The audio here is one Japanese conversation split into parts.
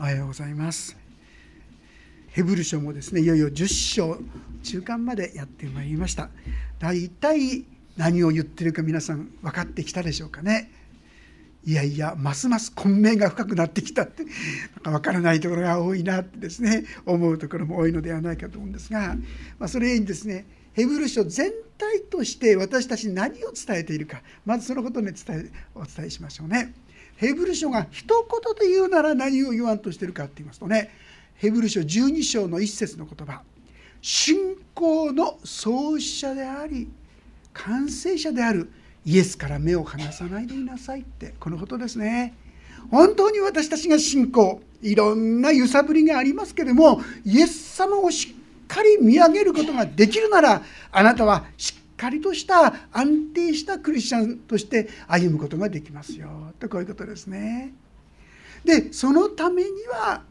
おはようございます。ヘブル書もですねいよいよ10章中間までやってまいりました。大体何を言ってるか皆さん分かってきたでしょうかね。いやいやますます混迷が深くなってきたってなんか分からないところが多いなってですね思うところも多いのではないかと思うんですが、まあ、それにですねヘブル書全体として私たちに何を伝えているかまずそのことに伝えお伝えしましょうね。ヘブル書が一言で言うなら何を言わんとしてるかって言いますとねヘブル書12章の一節の言葉信仰の創始者であり完成者であるイエスから目を離さないでいなさいってこのことですね。本当に私たちが信仰いろんな揺さぶりがありますけれどもイエス様をしっかり見上げることができるならあなたはしっかりとした安定したクリスチャンとして歩むことができますよとこういうことですね。でそのためには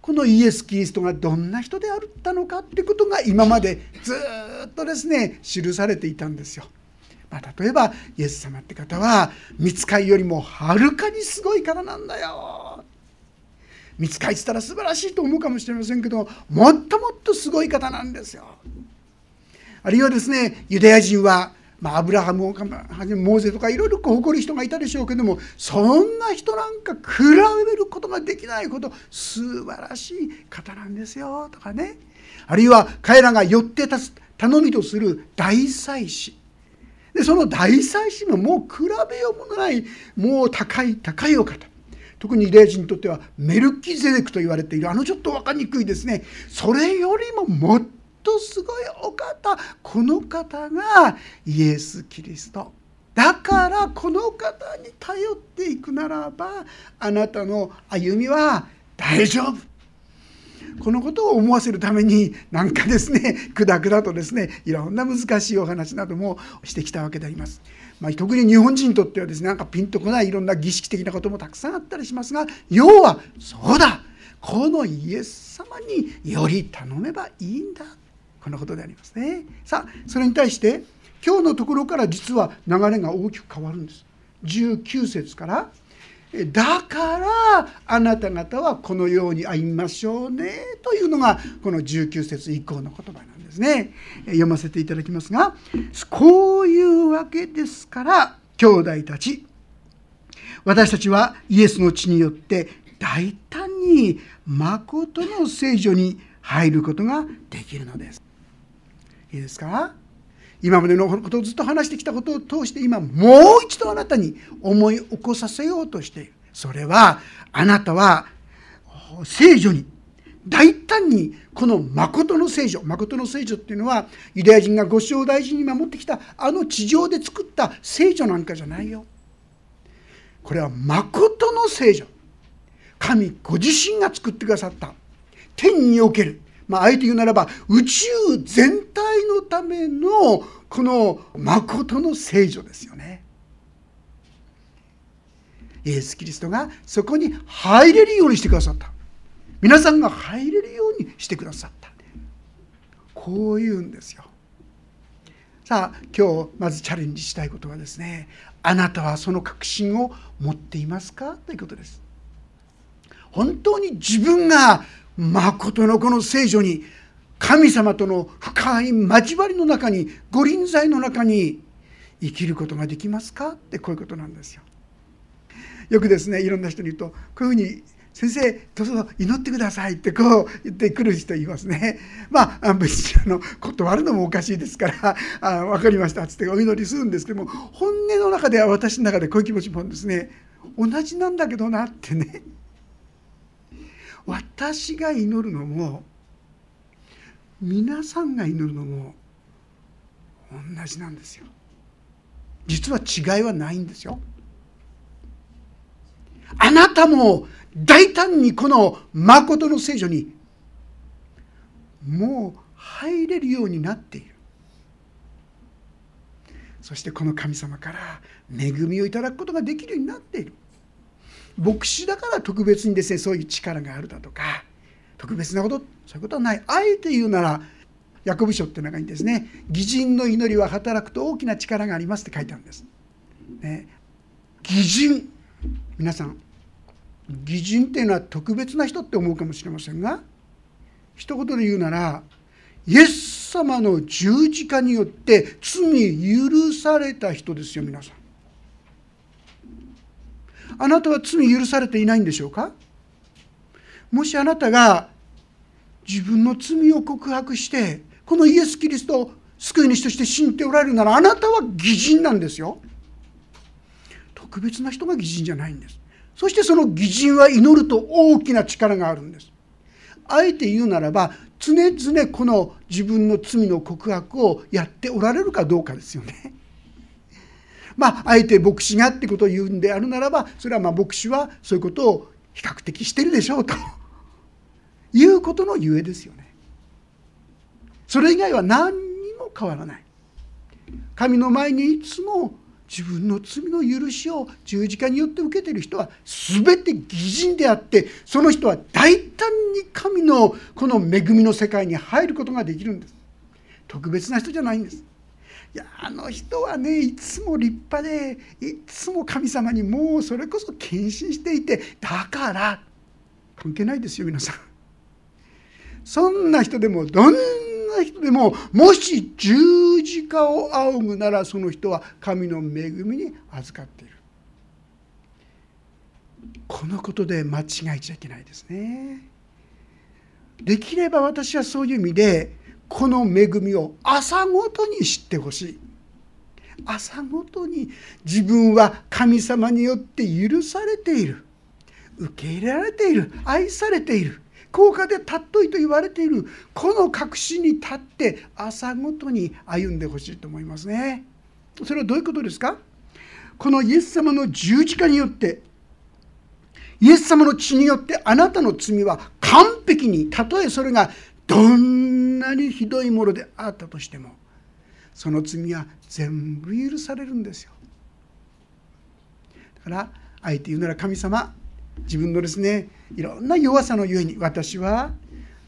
このイエス・キリストがどんな人であったのかってことが今までずっとですね記されていたんですよ。まあ、例えばイエス様って方は見つかりよりもはるかにすごい方なんだよ。見つかりって言ったら素晴らしいと思うかもしれませんけどもっともっとすごい方なんですよ。あるいはですねユダヤ人はまあ、アブラハムをはじめモーゼとかいろいろ誇る人がいたでしょうけどもそんな人なんか比べることができないほど素晴らしい方なんですよとかね。あるいは彼らが寄って立つ頼みとする大祭司。でその大祭司ももう比べようもないもう高い高いお方。特にユダヤ人にとってはメルキゼデクと言われているあのちょっと分かりにくいですね。それよりももっととすごいお方この方がイエス・キリスト。だからこの方に頼っていくならばあなたの歩みは大丈夫。このことを思わせるためになんかですね くだくだとですねいろんな難しいお話などもしてきたわけであります。まあ、特に日本人にとってはですねなんかピンとこないいろんな儀式的なこともたくさんあったりしますが要はそうだ。このイエス様により頼めばいいんだ。このことでありますね。さあそれに対して今日のところから実は流れが大きく変わるんです。19節からだからあなた方はこのように会いましょうねというのがこの19節以降の言葉なんですね。読ませていただきますがこういうわけですから兄弟たち私たちはイエスの血によって大胆に誠の聖女に入ることができるのです。いいですか？今までのことをずっと話してきたことを通して今もう一度あなたに思い起こさせようとしているそれはあなたは聖女に大胆にこの誠の聖女誠の聖女っていうのはユダヤ人がご正大事に守ってきたあの地上で作った聖女なんかじゃないよ。これは誠の聖女。神ご自身が作ってくださった。天における。まあ、あえて言うならば宇宙全体のためのこの誠の聖女ですよね。イエス・キリストがそこに入れるようにしてくださった。皆さんが入れるようにしてくださった。こういうんですよ。さあ今日まずチャレンジしたいことはですねあなたはその確信を持っていますか？ということです。本当に自分が誠のこの聖女に神様との深い交わりの中に御臨在の中に生きることができますか？ってこういうことなんですよ。よくですねいろんな人に言うとこういうふうに「先生どうぞ祈ってください」ってこう言ってくる人いますね。まあ別にあの断るのもおかしいですから「あ分かりました」っつってお祈りするんですけども本音の中では私の中でこういう気持ちもですね。同じなんだけどなってね。私が祈るのも皆さんが祈るのも同じなんですよ。実は違いはないんですよ。あなたも大胆にこの誠の聖書にもう入れるようになっている。そしてこの神様から恵みをいただくことができるようになっている。牧師だから特別にですねそういう力があるだとか特別なことそういうことはない。あえて言うならヤコブ書っていう中にですね。義人の祈りは働くと大きな力がありますって書いてあるんです。ね、義人。皆さん義人っていうのは特別な人って思うかもしれませんが一言で言うならイエス様の十字架によって罪許された人ですよ皆さん。あなたは罪許されていないんでしょうか？もしあなたが自分の罪を告白してこのイエス・キリストを救い主として信じておられるならあなたは義人なんですよ。特別な人が義人じゃないんです。そしてその義人は祈ると大きな力があるんです。あえて言うならば常々この自分の罪の告白をやっておられるかどうかですよね。まああえて牧師がってことを言うんであるならばそれはまあ牧師はそういうことを比較的してるでしょうと いうことのゆえですよね。それ以外は何にも変わらない。神の前にいつも自分の罪の許しを十字架によって受けてる人は全て義人であってその人は大胆に神のこの恵みの世界に入ることができるんです特別な人じゃないんですいやあの人はねいつも立派でいつも神様にもうそれこそ献身していてだから関係ないですよ皆さん。そんな人でもどんな人でももし十字架を仰ぐならその人は神の恵みに預かっている。このことで間違えちゃいけないですね。できれば私はそういう意味でこの恵みを朝ごとに知ってほしい。朝ごとに自分は神様によって許されている。受け入れられている。愛されている。高価で尊いと言われている。この確信に立って朝ごとに歩んでほしいと思いますね。それはどういうことですか？このイエス様の十字架によってイエス様の血によってあなたの罪は完璧にたとえそれがどんなにひどいものであったとしてもその罪は全部許されるんですよ。だからあえて言うなら神様自分のですねいろんな弱さのゆえに私は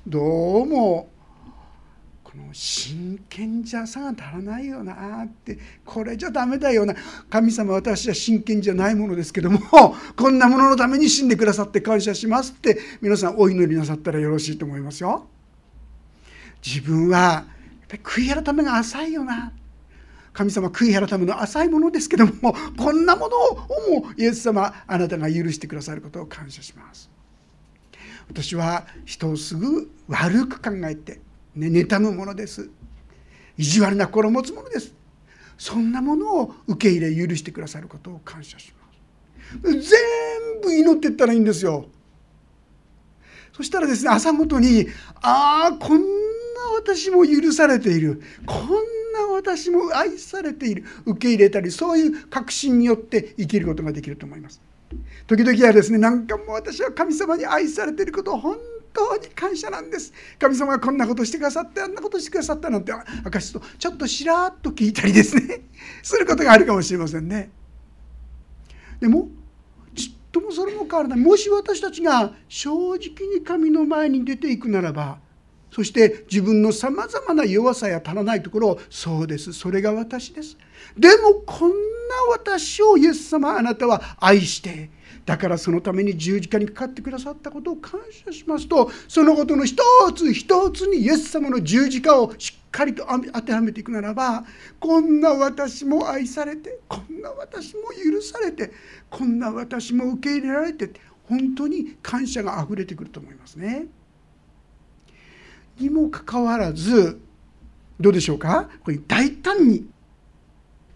どうもこの真剣じゃさが足らないよなってこれじゃダメだよな神様私は真剣じゃないものですけども こんなもののために死んでくださって感謝しますって皆さんお祈りなさったらよろしいと思いますよ。自分はやっぱり悔い改めが浅いよな。神様悔い改めの浅いものですけどもこんなものをもイエス様あなたが許してくださることを感謝します。私は人をすぐ悪く考えて、ね、妬むものです。意地悪な心を持つものです。そんなものを受け入れ許してくださることを感謝します。全部祈っていったらいいんですよ。そしたらですね朝ごとにああこんな私も許されている。こんな私も愛されている。受け入れたりそういう確信によって生きることができると思います。時々はですねなんかもう私は神様に愛されていることを本当に感謝なんです。神様がこんなことしてくださってあんなことしてくださったなんて証すとちょっとしらっと聞いたりですね。することがあるかもしれませんね。でもちっともそれも変わらない。もし私たちが正直に神の前に出ていくならばそして自分のさまざまな弱さや足らないところをそうですそれが私ですでもこんな私をイエス様あなたは愛してだからそのために十字架にかかってくださったことを感謝しますとそのことの一つ一つにイエス様の十字架をしっかりと当てはめていくならばこんな私も愛されてこんな私も許されてこんな私も受け入れられて本当に感謝があふれてくると思いますね。にもかかわらずどうでしょうか？これ大胆に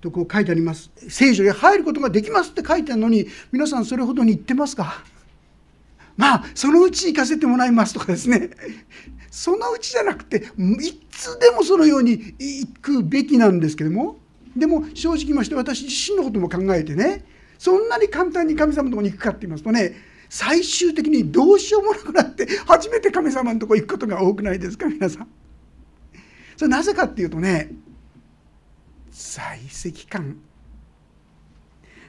とこう書いてあります。聖書へ入ることができますって書いてあるのに皆さんそれほどに言ってますか？まあそのうち行かせてもらいますとかですね。そのうちじゃなくていつでもそのように行くべきなんですけども。でも正直まして私自身のことも考えてね。そんなに簡単に神様のとこに行くかって言いますとね最終的にどうしようもなくなって初めて神様のとこ行くことが多くないですか皆さん。それなぜかっていうとね在籍感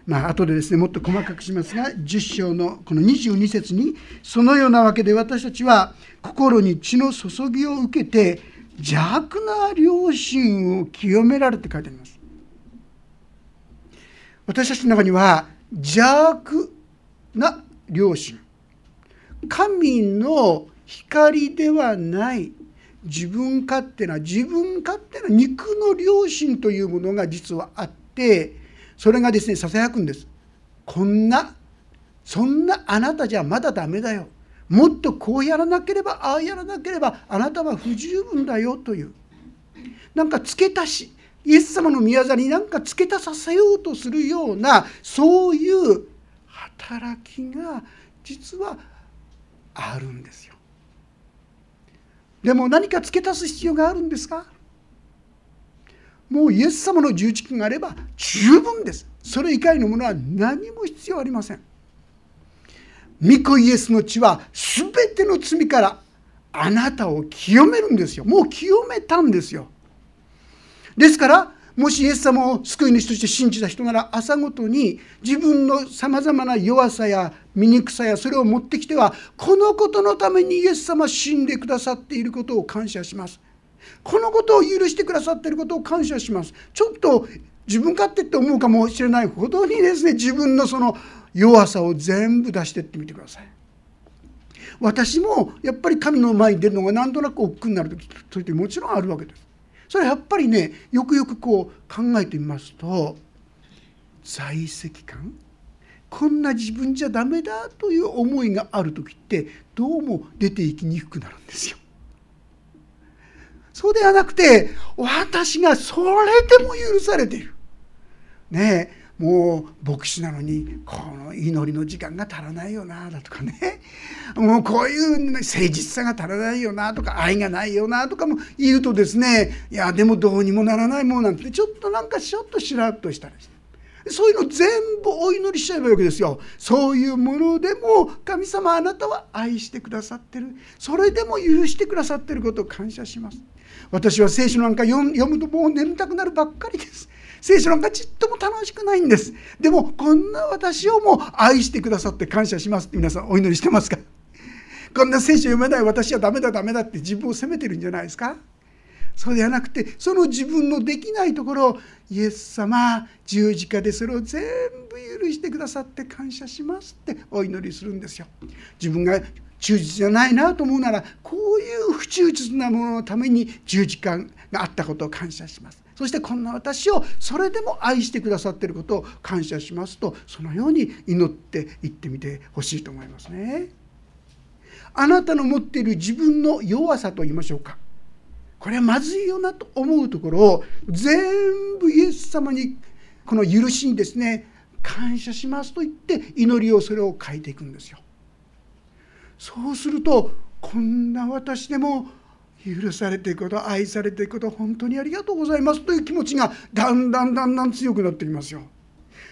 まあ後でですねもっと細かくしますが10章のこの22節に「そのようなわけで私たちは心に血の注ぎを受けて邪悪な良心を清められ」て書いてあります。私たちの中には邪悪な良心。神の光ではない。自分勝手な自分勝手な肉の良心というものが実はあってそれがですねささやくんです。こんなそんなあなたじゃまだダメだよ。もっとこうやらなければああやらなければあなたは不十分だよという。なんか付け足しイエス様の宮座になんか付け足させようとするようなそういう働きが実はあるんですよ。でも何か付け足す必要があるんですか？もうイエス様の十字架があれば十分です。それ以外のものは何も必要ありません。御子イエスの血は全ての罪からあなたを清めるんですよ。もう清めたんですよ。ですからもしイエス様を救い主として信じた人なら朝ごとに自分のさまざまな弱さや醜さやそれを持ってきてはこのことのためにイエス様死んでくださっていることを感謝します。このことを許してくださっていることを感謝します。ちょっと自分勝手って思うかもしれないほどにですね自分のその弱さを全部出してってみてください。私もやっぱり神の前に出るのがなんとなく億劫になる時そういう時もちろんあるわけです。それはやっぱりねよくよくこう考えてみますと在籍感こんな自分じゃダメだという思いがある時ってどうも出ていきにくくなるんですよ。そうではなくて私がそれでも許されている。ねもう牧師なのにこの祈りの時間が足らないよなだとかね。もうこういう誠実さが足らないよなとか愛がないよなとかも言うとですねいやでもどうにもならないもんなんてちょっとなんかちょっとしらっとしたりして。そういうの全部お祈りしちゃえばいいわけですよ。そういうものでも神様あなたは愛してくださってる。それでも許してくださってることを感謝します。私は聖書なんか読むともう眠たくなるばっかりです。聖書なんかちっとも楽しくないんですでもこんな私をもう愛してくださって感謝しますって皆さんお祈りしてますか？こんな聖書読めない私はダメだダメだって自分を責めてるんじゃないですか？そうではなくてその自分のできないところをイエス様十字架でそれを全部許してくださって感謝しますってお祈りするんですよ。自分が忠実じゃないなと思うならこういう不忠実なもののために十字架があったことを感謝します。そしてこんな私をそれでも愛してくださっていることを感謝しますとそのように祈っていってみてほしいと思いますね。あなたの持っている自分の弱さと言いましょうかこれはまずいよなと思うところを全部イエス様にこの許しにですね感謝しますと言って祈りをそれを書いていくんですよ。そうするとこんな私でも許されていくこと愛されていくこと本当にありがとうございますという気持ちがだんだんだんだん強くなってきますよ。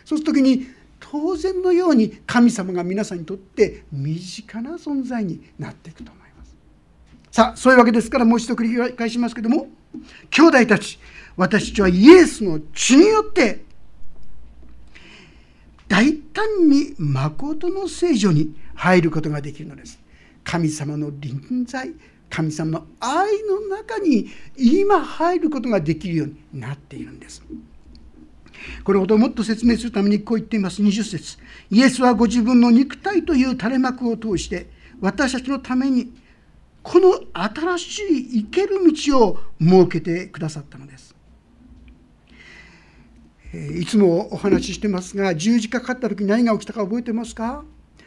そうする時に当然のように神様が皆さんにとって身近な存在になっていくと思います。さあそういうわけですからもう一度繰り返しますけども兄弟たち私たちはイエスの血によって大胆に誠の聖女に入ることができるのです。神様の臨在神様の愛の中に今入ることができるようになっているんです。これほどもっと説明するためにこう言っています20節イエスはご自分の肉体という垂れ幕を通して私たちのためにこの新しい生ける道を設けてくださったのです。いつもお話ししてますが十字架かかった時何が起きたか覚えてますか？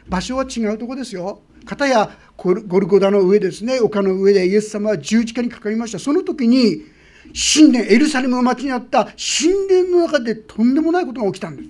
場所は違うとこですよ。片やゴルゴダの上ですね。丘の上でイエス様は十字架にかかりました。その時に神殿エルサレムの町にあった神殿の中でとんでもないことが起きたんです。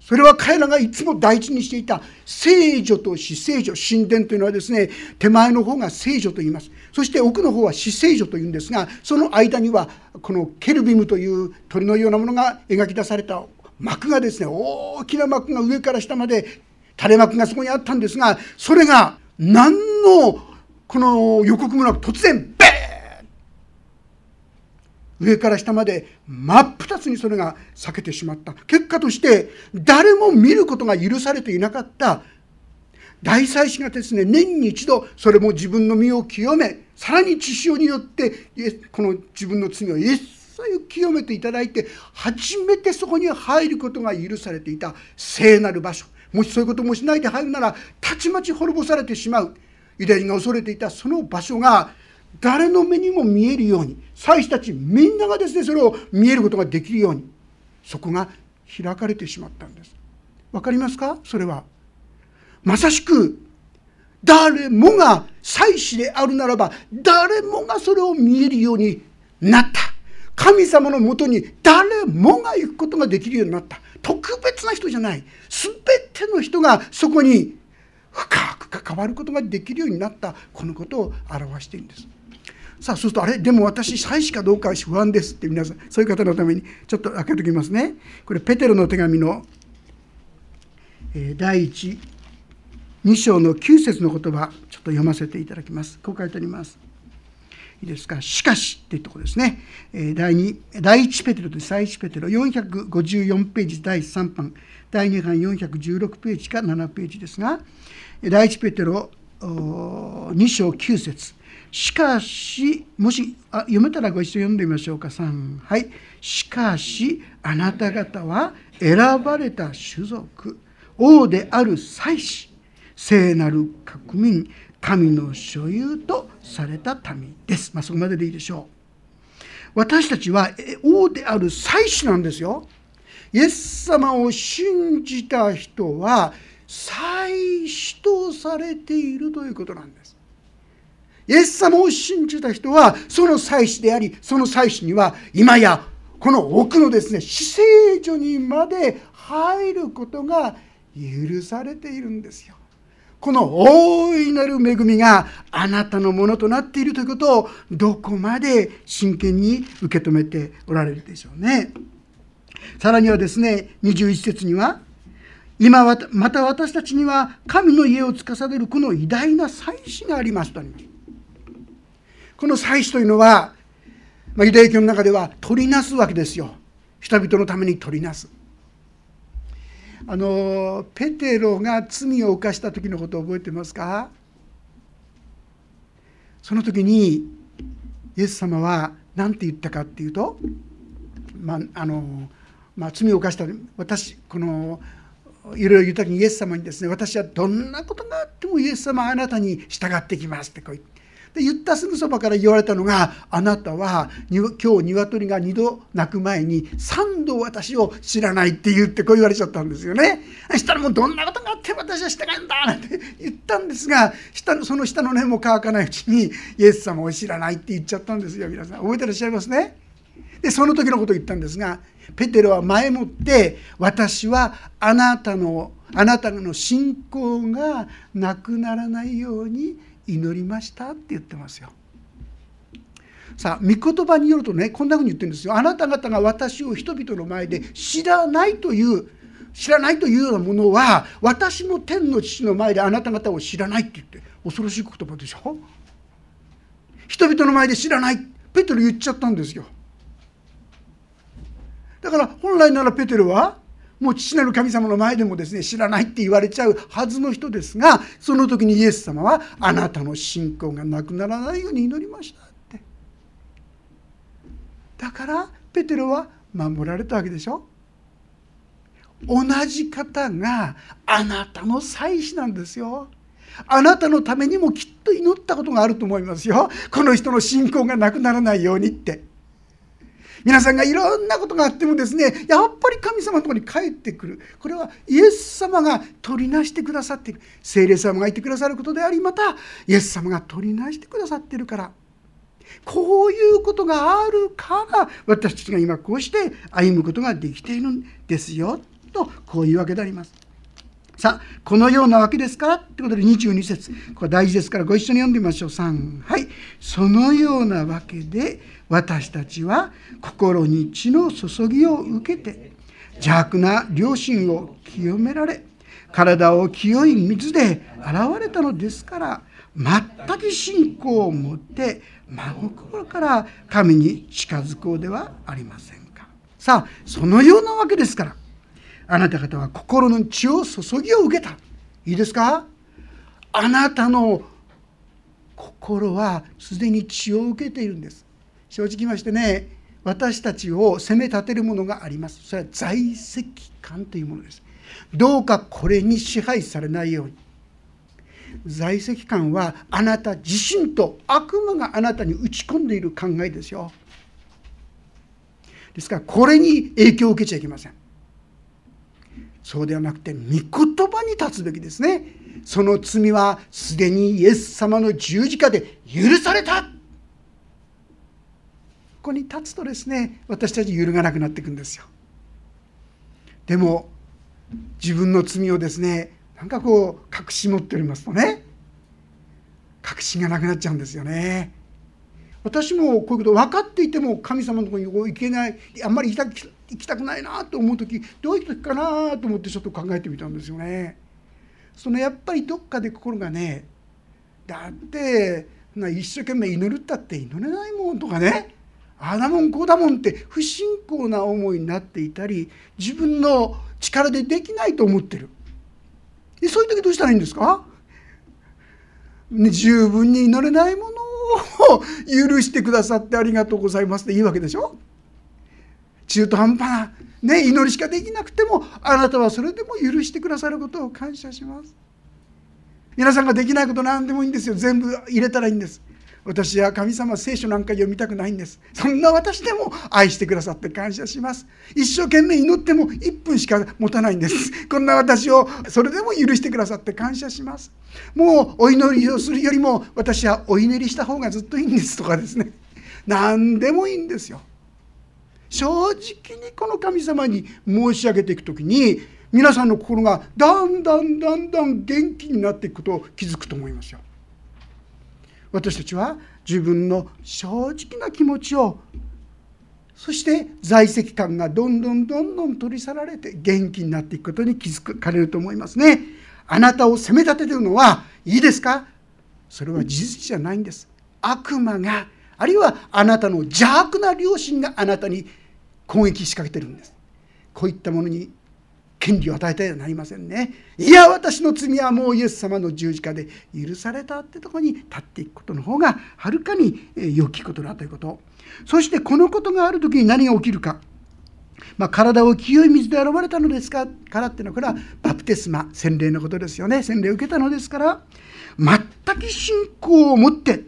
それは彼らがいつも第一にしていた聖女と死聖女神殿というのはですね手前の方が聖女と言います。そして奥の方は死聖女というんですがその間にはこのケルビムという鳥のようなものが描き出された幕がですね大きな幕が上から下まで垂れ幕がそこにあったんですがそれが何のこの予告もなく突然ベーン上から下まで真っ二つにそれが裂けてしまった。結果として誰も見ることが許されていなかった。大祭司がですね年に一度それも自分の身を清めさらに血潮によってこの自分の罪を一切清めていただいて初めてそこに入ることが許されていた。聖なる場所。もしそういうこともしないで入るならたちまち滅ぼされてしまう。ユダヤ人が恐れていたその場所が誰の目にも見えるように祭司たちみんながですねそれを見えることができるようにそこが開かれてしまったんです。わかりますか？それは。まさしく誰もが祭司であるならば誰もがそれを見えるようになった。神様のもとに誰もが行くことができるようになった。特別な人じゃない。全ての人がそこに深く関わることができるようになった。このことを表しているんです。さあそうするとあれ？でも私祭司かどうかは不安ですって皆さん。そういう方のためにちょっと開けておきますね。これペテロの手紙の第1 2章の9節の言葉ちょっと読ませていただきます。こう書いてあります。いいですか？しかしっていうところですね。第2第1ペテロです第1ペテロ454ページ第3版第2版416ページか7ページですが第1ペテロ2章9節。しかしもしあ読めたらご一緒に読んでみましょうか。3はい。しかしあなた方は選ばれた種族王である祭司聖なる国民神の所有とされた民です。まあ、そこまででいいでしょう。私たちは王である祭司なんですよ。イエス様を信じた人は祭司とされているということなんです。イエス様を信じた人はその祭司でありその祭司には今やこの奥のですね死聖所にまで入ることが許されているんですよ。この大いなる恵みがあなたのものとなっているということをどこまで真剣に受け止めておられるでしょうね。さらにはですね21節には今また私たちには神の家を司るこの偉大な祭司がありますと。この祭司というのは、まあ、ユダヤ教の中では取りなすわけですよ。人々のために取りなす。あのペテロが罪を犯した時のことを覚えてますか？その時にイエス様は何て言ったかっていうと、まああのまあ、罪を犯した私このいろいろ言う時にイエス様にですね私はどんなことがあってもイエス様あなたに従ってきますってこう言ってで言ったすぐそばから言われたのがあなたは今日鶏が2度鳴く前に3度私を知らないって言ってこう言われちゃったんですよね。そしたらもうどんなことがあって私は従うんだなんて 言ったんですが下のその下の根も乾かないうちにイエス様を知らないって言っちゃったんですよ皆さん覚えてらっしゃいますね？でその時のことを言ったんですがペテロは前もって私はあなたのあなたの信仰がなくならないように祈りましたって言ってますよ。さあ御言葉によるとねこんなふうに言ってるんですよ。あなた方が私を人々の前で知らないという知らないというようなものは私も天の父の前であなた方を知らないって言って恐ろしい言葉でしょ人々の前で知らないペテロ言っちゃったんですよだから本来ならペテロはもう父なる神様の前でもですね知らないって言われちゃうはずの人ですがその時にイエス様はあなたの信仰がなくならないように祈りましたって。だからペテロは守られたわけでしょ。同じ方があなたの祭司なんですよ。あなたのためにもきっと祈ったことがあると思いますよ。この人の信仰がなくならないようにって。皆さんがいろんなことがあってもですねやっぱり神様のとこに帰ってくる。これはイエス様が取りなしてくださっている。聖霊様がいてくださることでありまたイエス様が取りなしてくださっているから。こういうことがあるから私たちが今こうして歩むことができているんですよ。とこういうわけであります。さあこのようなわけですか？らってことで22節。これ大事ですからご一緒に読んでみましょう。3はい。そのようなわけで私たちは心に血の注ぎを受けて邪悪な良心を清められ体を清い水で洗われたのですから全く信仰を持って真心から神に近づこうではありませんか。さあそのようなわけですからあなた方は心の血を注ぎを受けた。いいですか？あなたの心はすでに血を受けているんです。正直言いましてね私たちを責め立てるものがあります。それは在籍感というものです。どうかこれに支配されないように。在籍感はあなた自身と悪魔があなたに打ち込んでいる考えですよ。ですからこれに影響を受けちゃいけません。そうではなくて御言葉に立つべきですね。その罪はすでにイエス様の十字架で許された。ここに立つとですね私たち揺るがなくなっていくんですよ。でも自分の罪をですねなんかこう隠し持っておりますとね。確信がなくなっちゃうんですよね。私もこういうこと分かっていても神様のところに行けない。あんまり行きた行きたくないなと思う時どういう時かなと思ってちょっと考えてみたんですよね。そのやっぱりどっかで心がねだって一生懸命祈るったって祈れないもんとかねああだもんこうだもんって不信仰な思いになっていたり自分の力でできないと思ってる。でそういう時どうしたらいいんですか、ね、十分に祈れないものを許してくださってありがとうございますっていいわけでしょ？中途半端な、ね、祈りしかできなくてもあなたはそれでも許してくださることを感謝します。皆さんができないこと何でもいいんですよ。全部入れたらいいんです。私は神様聖書なんか読みたくないんです。そんな私でも愛してくださって感謝します。一生懸命祈っても1分しか持たないんです。こんな私をそれでも許してくださって感謝します。もうお祈りをするよりも私はお祈りした方がずっといいんですとかですね。何でもいいんですよ。正直にこの神様に申し上げていく時に皆さんの心がだんだんだんだん元気になっていくことを気づくと思いますよ。私たちは自分の正直な気持ちをそして在籍感がどんどんどんどん取り去られて元気になっていくことに気づかれると思いますね。あなたを責め立ててるのはいいですか？それは事実じゃないんです。悪魔があるいはあなたの邪悪な良心があなたに攻撃仕掛けてるんです。こういったものに権利を与えてはなりませんね。いや私の罪はもうイエス様の十字架で許されたってとこに立っていくことの方がはるかに良きことだということ。そしてこのことがある時に何が起きるか。まあ、体を清い水で洗われたのですかからっていうのはこれはバプテスマ洗礼のことですよね。洗礼を受けたのですから全く信仰を持って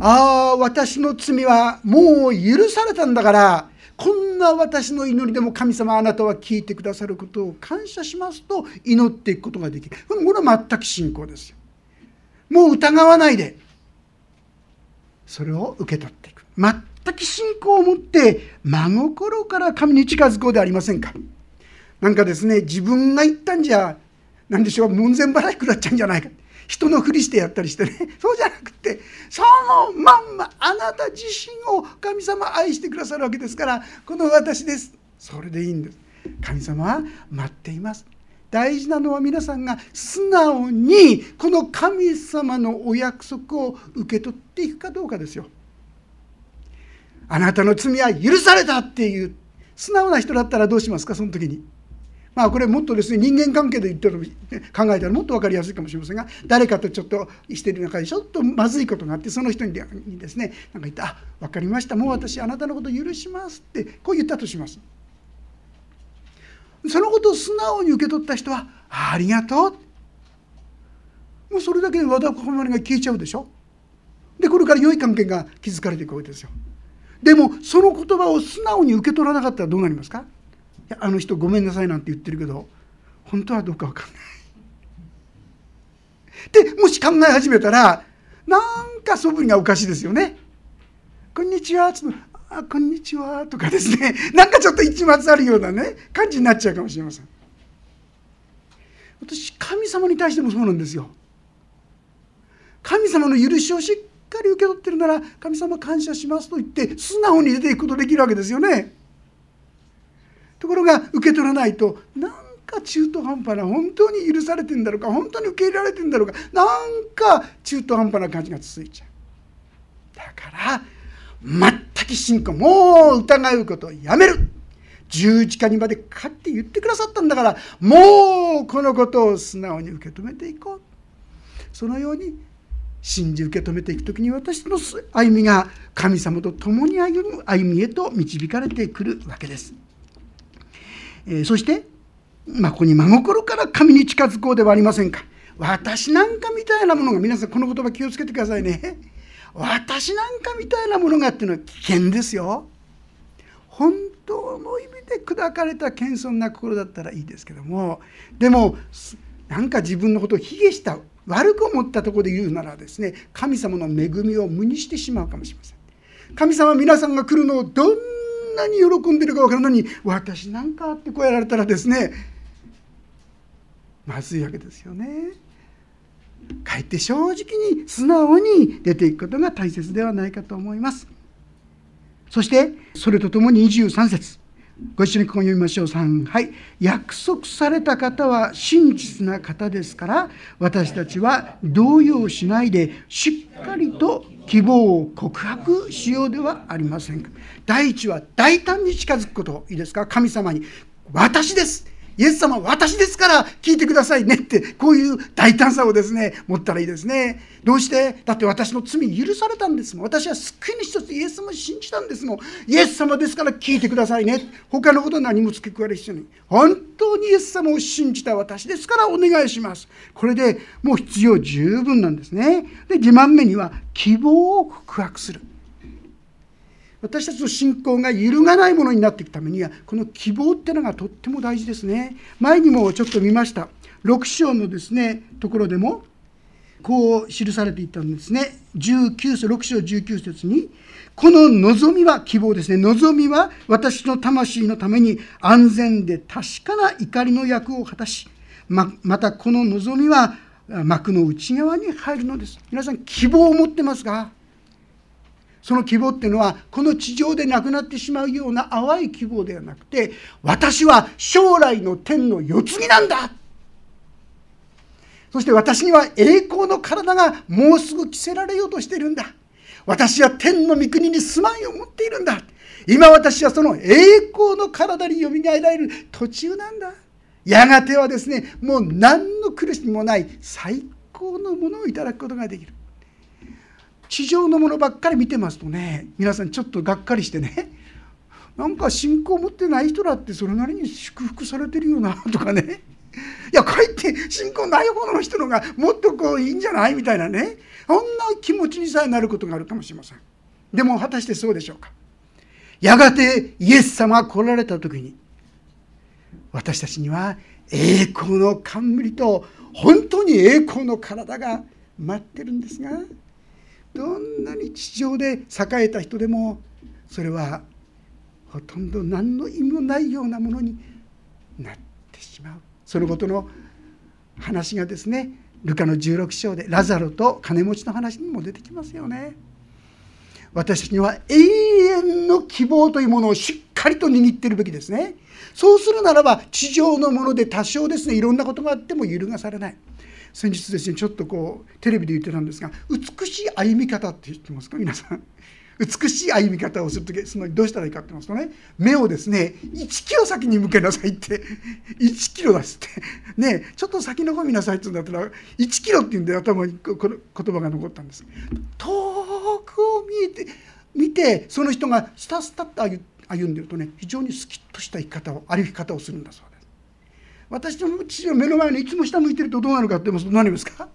ああ私の罪はもう許されたんだからこんな私の祈りでも神様あなたは聞いてくださることを感謝しますと祈っていくことができる。これは全く信仰ですよ。もう疑わないで。それを受け取っていく。全く信仰を持って真心から神に近づこうではありませんか。なんかですね自分が言ったんじゃ何でしょう門前払い食らっちゃうんじゃないか。人のふりしてやったりしてね。そうじゃなくてそのまんまあなた自身を神様愛してくださるわけですからこの私です。それでいいんです。神様は待っています。大事なのは皆さんが素直にこの神様のお約束を受け取っていくかどうかですよ。あなたの罪は許されたっていう素直な人だったらどうしますか？その時に。まあこれもっとですね人間関係で言ったら考えたらもっと分かりやすいかもしれませんが誰かとちょっとしてる中でちょっとまずいことがあってその人にですねなんか言って「あ分かりましたもう私あなたのこと許します」ってこう言ったとします。そのことを素直に受け取った人は「ありがとう」もうそれだけで和田小が消えちゃうでしょ。でこれから良い関係が築かれていくわけですよ。でもその言葉を素直に受け取らなかったらどうなりますか？やあの人ごめんなさいなんて言ってるけど本当はどうか分かんない。でもし考え始めたらなんか素振りがおかしいですよね。こんにちはつあこんにちはとかですねなんかちょっと一末あるようなね感じになっちゃうかもしれません。私神様に対してもそうなんですよ。神様の許しをしっかり受け取ってるなら神様感謝しますと言って素直に出ていくことできるわけですよね。ところが受け取らないとなんか中途半端な本当に許されてんだろうか本当に受け入れられてんだろうかなんか中途半端な感じが続いちゃう。だから全く信仰もう疑うことをやめる。十字架にまでかって言ってくださったんだからもうこのことを素直に受け止めていこう。そのように信じ受け止めていく時に私の歩みが神様と共に歩む歩みへと導かれてくるわけです。えそしてまあ、ここに真心から神に近づこうではありませんか。私なんかみたいなものが、皆さんこの言葉気をつけてくださいね。私なんかみたいなものがっていうのは危険ですよ。本当の意味で砕かれた謙遜な心だったらいいですけどもでもなんか自分のことを卑下した悪く思ったところで言うならですね神様の恵みを無にしてしまうかもしれません神様皆さんが来るのをどんなに喜んでるか分からないのに私なんかってこうやられたらですねまずいわけですよね。かえって正直に素直に出ていくことが大切ではないかと思います。そしてそれとともに23節。ご一緒にここ読みましょう。3はい。約束された方は真実な方ですから私たちは動揺しないでしっかりと希望を告白しようではありませんか。第一は大胆に近づくこと。いいですか。神様に。私です。イエス様私ですから聞いてくださいねってこういう大胆さをですね持ったらいいですね。どうして？だって私の罪許されたんですもん。私は救いに一つイエス様を信じたんですもん。イエス様ですから聞いてくださいね。他のこと何も付け加える必要ない。本当にイエス様を信じた私ですからお願いします。これでもう必要十分なんですね。で2番目には希望を告白する。私たちの信仰が揺るがないものになっていくためにはこの希望っていうのがとっても大事ですね。前にもちょっと見ました。6章のですねところでもこう記されていたんですね。19節6章19節にこの望みは希望ですね。望みは私の魂のために安全で確かな怒りの役を果たしままたこの望みは幕の内側に入るのです。皆さん希望を持ってますかその希望っていうのはこの地上でなくなってしまうような淡い希望ではなくて私は将来の天の世継ぎなんだ。そして私には栄光の体がもうすぐ着せられようとしているんだ。私は天の御国に住まいを持っているんだ。今私はその栄光の体によみがえられる途中なんだ。やがてはですねもう何の苦しみもない最高のものをいただくことができる。地上のものばっかり見てますとね皆さんちょっとがっかりしてね なんか信仰を持ってない人だってそれなりに祝福されてるよなとかね。いやかえって信仰ない方の人のがもっとこういいんじゃないみたいなね。そんな気持ちにさえなることがあるかもしれません。でも果たしてそうでしょうか。やがてイエス様が来られた時に私たちには栄光の冠と本当に栄光の体が待ってるんですがどんなに地上で栄えた人でもそれはほとんど何の意味もないようなものになってしまうそのことの話がですねルカの16章でラザロと金持ちの話にも出てきますよね。私たちには永遠の希望というものをしっかりと握っているべきですね。そうするならば地上のもので多少ですねいろんなことがあっても揺るがされない。先日ですねちょっとこうテレビで言ってたんですが美しい歩み方って言ってますか？皆さん。美しい歩み方をする時そのどうしたらいいかって言いますとね目をですね1キロ先に向けなさいって 1キロだっって ねちょっと先の方見なさいって言うんだったら1キロって言うんで頭にこの言葉が残ったんです。遠くを見て見てその人がスタスタッと歩んでるとね非常にスキッとした生き方を歩き方をするんだそう。私の父の目の前にいつも下向いてるとどうなるかって言いますと何ですか？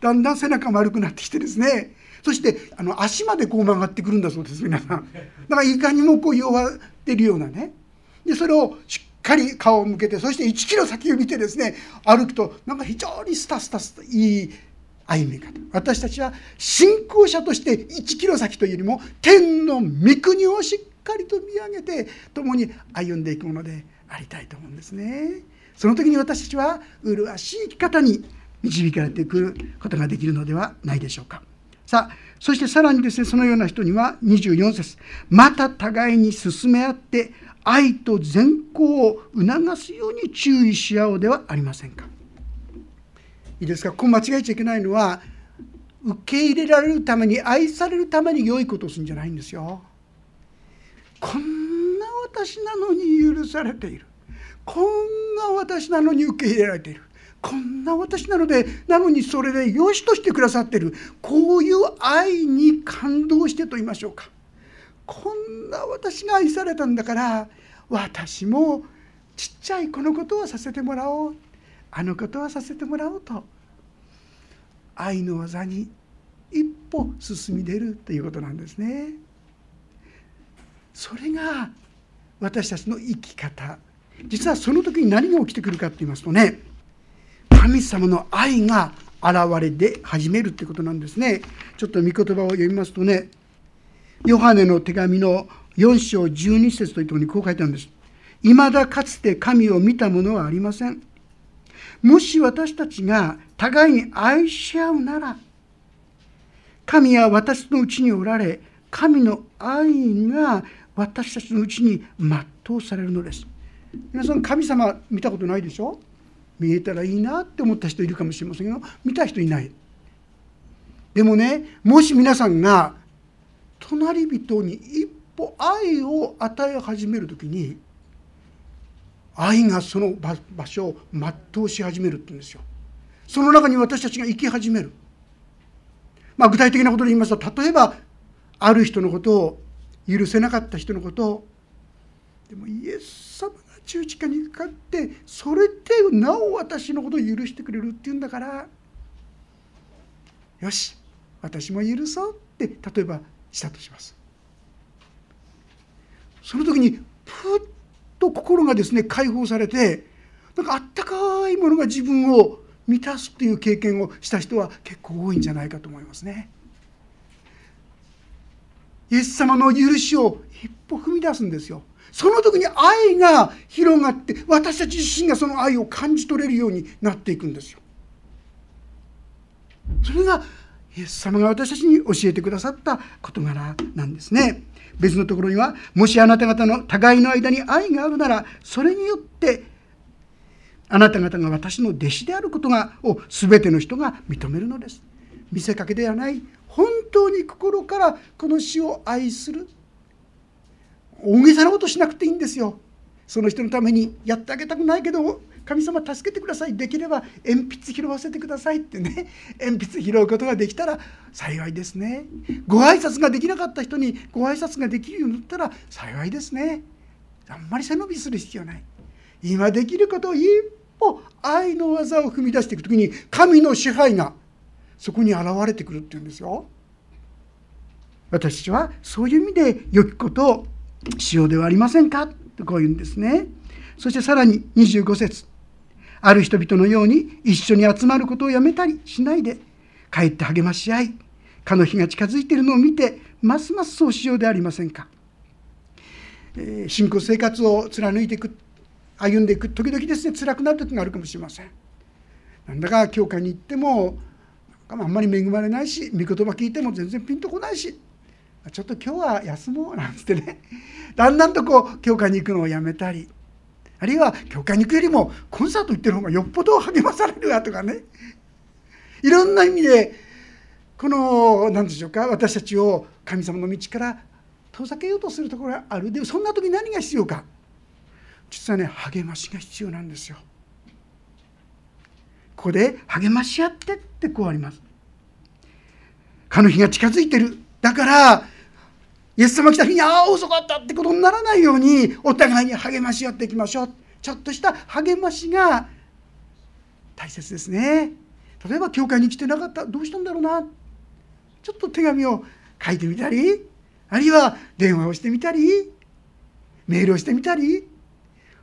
だんだん背中丸くなってきてですね。そしてあの足までこう曲がってくるんだそうです皆さん。だからいかにもこう弱ってるようなね。でそれをしっかり顔を向けてそして1キロ先を見てですね歩くとなんか非常にスタスタスといい歩み方。私たちは信仰者として1キロ先というよりも天の御国をしっかりと見上げて共に歩んでいくものでありたいと思うんですね。その時に私たちは麗しい生き方に導かれてくることができるのではないでしょうか。さあそしてさらにですねそのような人には24節また互いに進め合って愛と善行を促すように注意し合おうではありませんか。いいですかここ間違えちゃいけないのは受け入れられるために愛されるために良いことをするんじゃないんですよ。こんな私なのに許されている。こんな私なのに受け入れられている。こんな私なのでなのにそれで良しとしてくださってる。こういう愛に感動してと言いましょうか。こんな私が愛されたんだから私もちっちゃいこのことはさせてもらおう。あのことはさせてもらおうと。愛の技に一歩進み出るということなんですね。それが私たちの生き方。実はその時に何が起きてくるかって言いますとね神様の愛が現れで始めるってことなんですね。ちょっと御言葉を読みますとねヨハネの手紙の4章12節というところにこう書いてあるんです。未だかつて神を見たものはありません。もし私たちが互いに愛し合うなら神は私のうちにおられ神の愛が私たちのうちに全うされるのです。皆さん神様見たことないでしょ？見えたらいいなって思った人いるかもしれませんけど見た人いない。でもねもし皆さんが隣人に一歩愛を与え始める時に愛がその場所を全うし始めるって言うんですよ。その中に私たちが生き始める。まあ具体的なことで言いますと例えばある人のことを許せなかった人のことをでもイエス様十字架にかかってそれでなお私のことを許してくれるっていうんだからよし私も許そうって例えばしたとしますその時にふっと心がですね解放されてなんかあったかいものが自分を満たすっていう経験をした人は結構多いんじゃないかと思いますね。イエス様の許しを一歩踏み出すんですよ。その時に愛が広がって私たち自身がその愛を感じ取れるようになっていくんですよ。それがイエス様が私たちに教えてくださった事柄なんですね。別のところにはもしあなた方の互いの間に愛があるならそれによってあなた方が私の弟子であることがを全ての人が認めるのです。見せかけではない本当に心からこの死を愛する大げさなことしなくていいんですよ。その人のためにやってあげたくないけど神様助けてくださいできれば鉛筆拾わせてくださいってね。鉛筆拾うことができたら幸いですね。ご挨拶ができなかった人にご挨拶ができるようになったら幸いですね。あんまり背伸びする必要ない。今できることを一歩愛の技を踏み出していく時に神の支配がそこに現れてくるっていうんですよ。私はそういう意味で良きことをしようではありませんか？とこう言うんですね。そしてさらに25節。ある人々のように一緒に集まることをやめたりしないでかえって励まし合いかの日が近づいているのを見てますますそうしようでありませんか、えー、信仰生活を貫いていく歩んでいく時々ですね辛くなる時があるかもしれません。なんだか教会に行ってもあんまり恵まれないし御言葉聞いても全然ピンとこないしちょっと今日は休もうなんつってね。だんだんとこう教会に行くのをやめたり。あるいは教会に行くよりもコンサート行ってる方がよっぽど励まされるわとかね。いろんな意味でこの何でしょうか私たちを神様の道から遠ざけようとするところがある。でもそんな時何が必要か。実はね励ましが必要なんですよ。ここで励まし合ってってこうあります。かの日が近づいてる。だからイエス様来た日にああ遅かったってことにならないようにお互いに励まし合っていきましょう。ちょっとした励ましが大切ですね。例えば教会に来てなかったどうしたんだろうな。ちょっと手紙を書いてみたりあるいは電話をしてみたりメールをしてみたり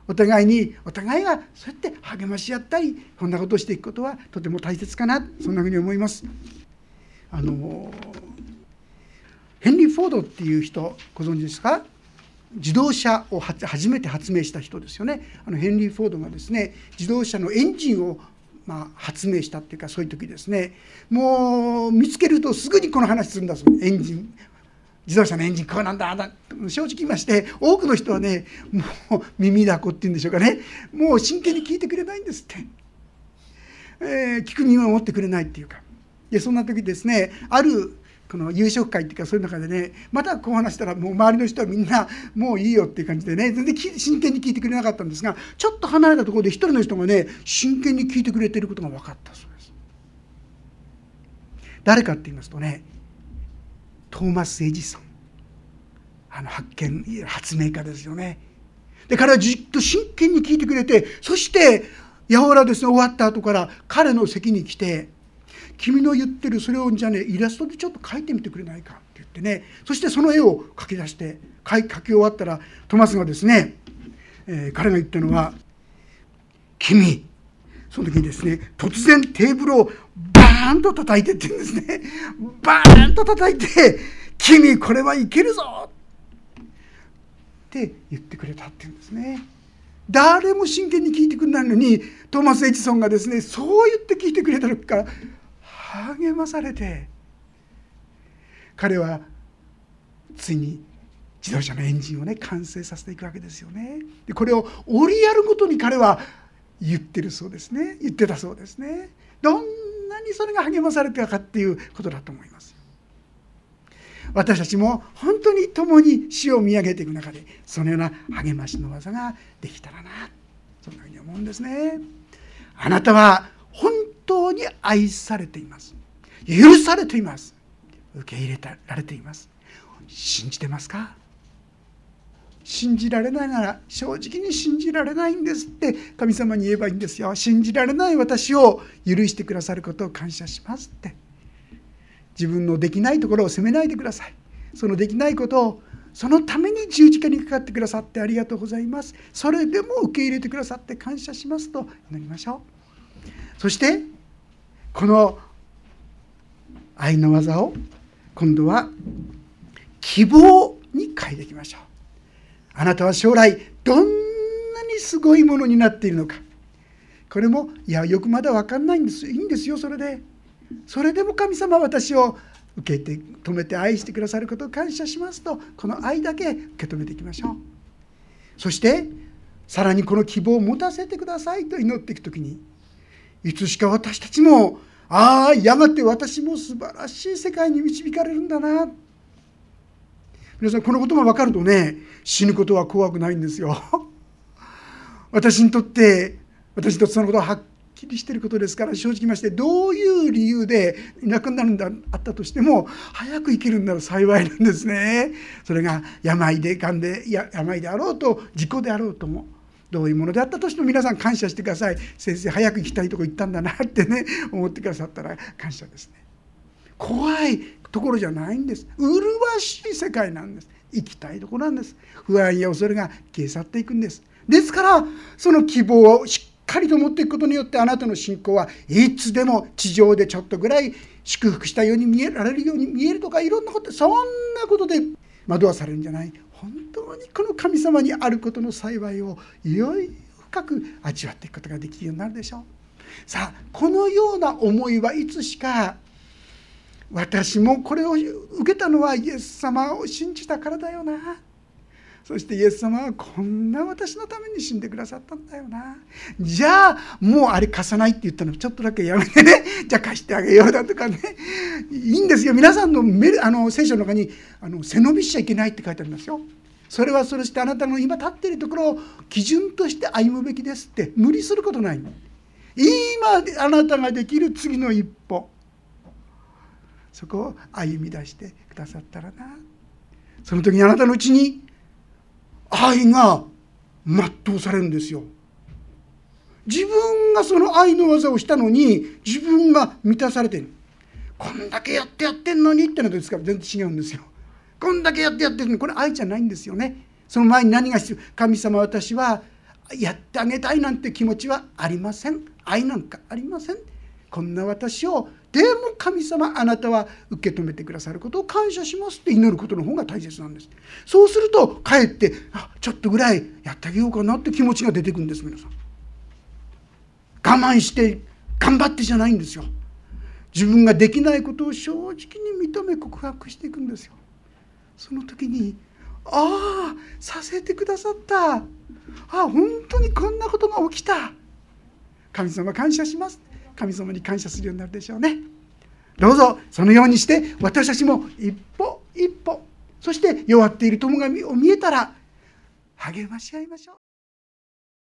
お互いにお互いがそうやって励まし合ったりこんなことをしていくことはとても大切かな。そんなふうに思います。あのヘンリー・フォードっていう人ご存知ですか？自動車を初めて発明した人ですよね。あのヘンリー・フォードがですね自動車のエンジンをまあ発明したっていうかそういう時ですね。もう見つけるとすぐにこの話するんだそうエンジン。自動車のエンジンこうなんだ正直言いまして多くの人はねもう耳だこっていうんでしょうかね。もう真剣に聞いてくれないんですって、えー、聞く耳を持ってくれないっていうか。でそんな時ですねあるこの夕食会っていうかそういう中でねまたこう話したらもう周りの人はみんなもういいよっていう感じでね全然真剣に聞いてくれなかったんですがちょっと離れたところで一人の人がね真剣に聞いてくれてることが分かったそうです。誰かって言いますとねトーマス・エジソンあの発見発明家ですよねで彼はじっと真剣に聞いてくれてそしてやほらですね終わった後から彼の席に来て「君の言ってるそれをじゃあねイラストでちょっと描いてみてくれないか」って言ってねそしてその絵を描き出して描き終わったらトマスがですね、えー、彼が言ったのは「君その時にですね突然テーブルをバーンと叩いてって言うんですねバーンと叩いて「君これはいけるぞ!」って言ってくれたっていうんですね誰も真剣に聞いてくれないのにトーマス・エジソンがですねそう言って聞いてくれたから励まされて彼はついに自動車のエンジンをね完成させていくわけですよね。でこれを折りやるごとに彼は言ってるそうですね。言ってたそうですね。どんなにそれが励まされてたかっていうことだと思います。私たちも本当に共に死を見上げていく中でそのような励ましの技ができたらなそんなふうに思うんですね。あなたは当に愛されています。許されています。受け入れられています。信じてますか？信じられないなら正直に信じられないんですって神様に言えばいいんですよ。信じられない私を許してくださることを感謝しますって。自分のできないところを責めないでください。そのできないことをそのために十字架にかかってくださってありがとうございます。それでも受け入れてくださって感謝しますと祈りましょう。そしてこの愛の技を今度は希望に変えていきましょう。あなたは将来どんなにすごいものになっているのか。これもいやよくまだ分かんないんですいいんですよそれで。それでも神様私を受けて止めて愛してくださることを感謝しますとこの愛だけ受け止めていきましょう。そしてさらにこの希望を持たせてくださいと祈っていく時にいつしか私たちもああやがて私も素晴らしい世界に導かれるんだな。皆さんこのことが分かるとね死ぬことは怖くないんですよ。私にとって私にとってそのことははっきりしてることですから正直ましてどういう理由でいなくなるんだあったとしても早く生きるんなら幸いなんですね。それが病でがんで病であろうと事故であろうともどういものであったとしても皆さん感謝してください。先生早く行きたいとこ行ったんだなってね思ってくださったら感謝ですね。怖いところじゃないんです。麗しい世界なんです。行きたいところなんです。不安や恐れが消え去っていくんです。ですからその希望をしっかりと持っていくことによってあなたの信仰はいつでも地上でちょっとぐらい祝福したように見えられるように見えるとかいろんなことそんなことで惑わされるんじゃない。本当にこの神様にあることの幸いをいよいよ深く味わっていくことができるようになるでしょう。さあこのような思いはいつしか私もこれを受けたのはイエス様を信じたからだよな。そしてイエス様はこんな私のために死んでくださったんだよな。じゃあもうあれ貸さないって言ったのちょっとだけやめてね。じゃあ貸してあげようだとかね。いいんですよ。皆さんのメあの聖書の中にあの背伸びしちゃいけないって書いてありますよ。それはそれしてあなたの今立っているところを基準として歩むべきですって。無理することない。今あなたができる次の一歩。そこを歩み出してくださったらな。その時にあなたのうちに愛が全うされるんですよ。自分がその愛の技をしたのに自分が満たされてるこんだけやってやってんのにってのですから全然違うんですよ。こんだけやってやってるのにこれ愛じゃないんですよね。その前に何が必要神様私はやってあげたいなんて気持ちはありません。愛なんかありません。こんな私をでも神様あなたは受け止めてくださることを感謝しますって祈ることの方が大切なんです。そうするとかえってあちょっとぐらいやってあげようかなって気持ちが出てくるんです皆さん我慢して頑張ってじゃないんですよ。自分ができないことを正直に認め告白していくんですよ。その時にああさせてくださった。あ本当にこんなことが起きた。神様感謝します。神様に感謝するようになるでしょうね。どうぞそのようにして私たちも一歩一歩そして弱っている友がを見えたら励まし合いましょう。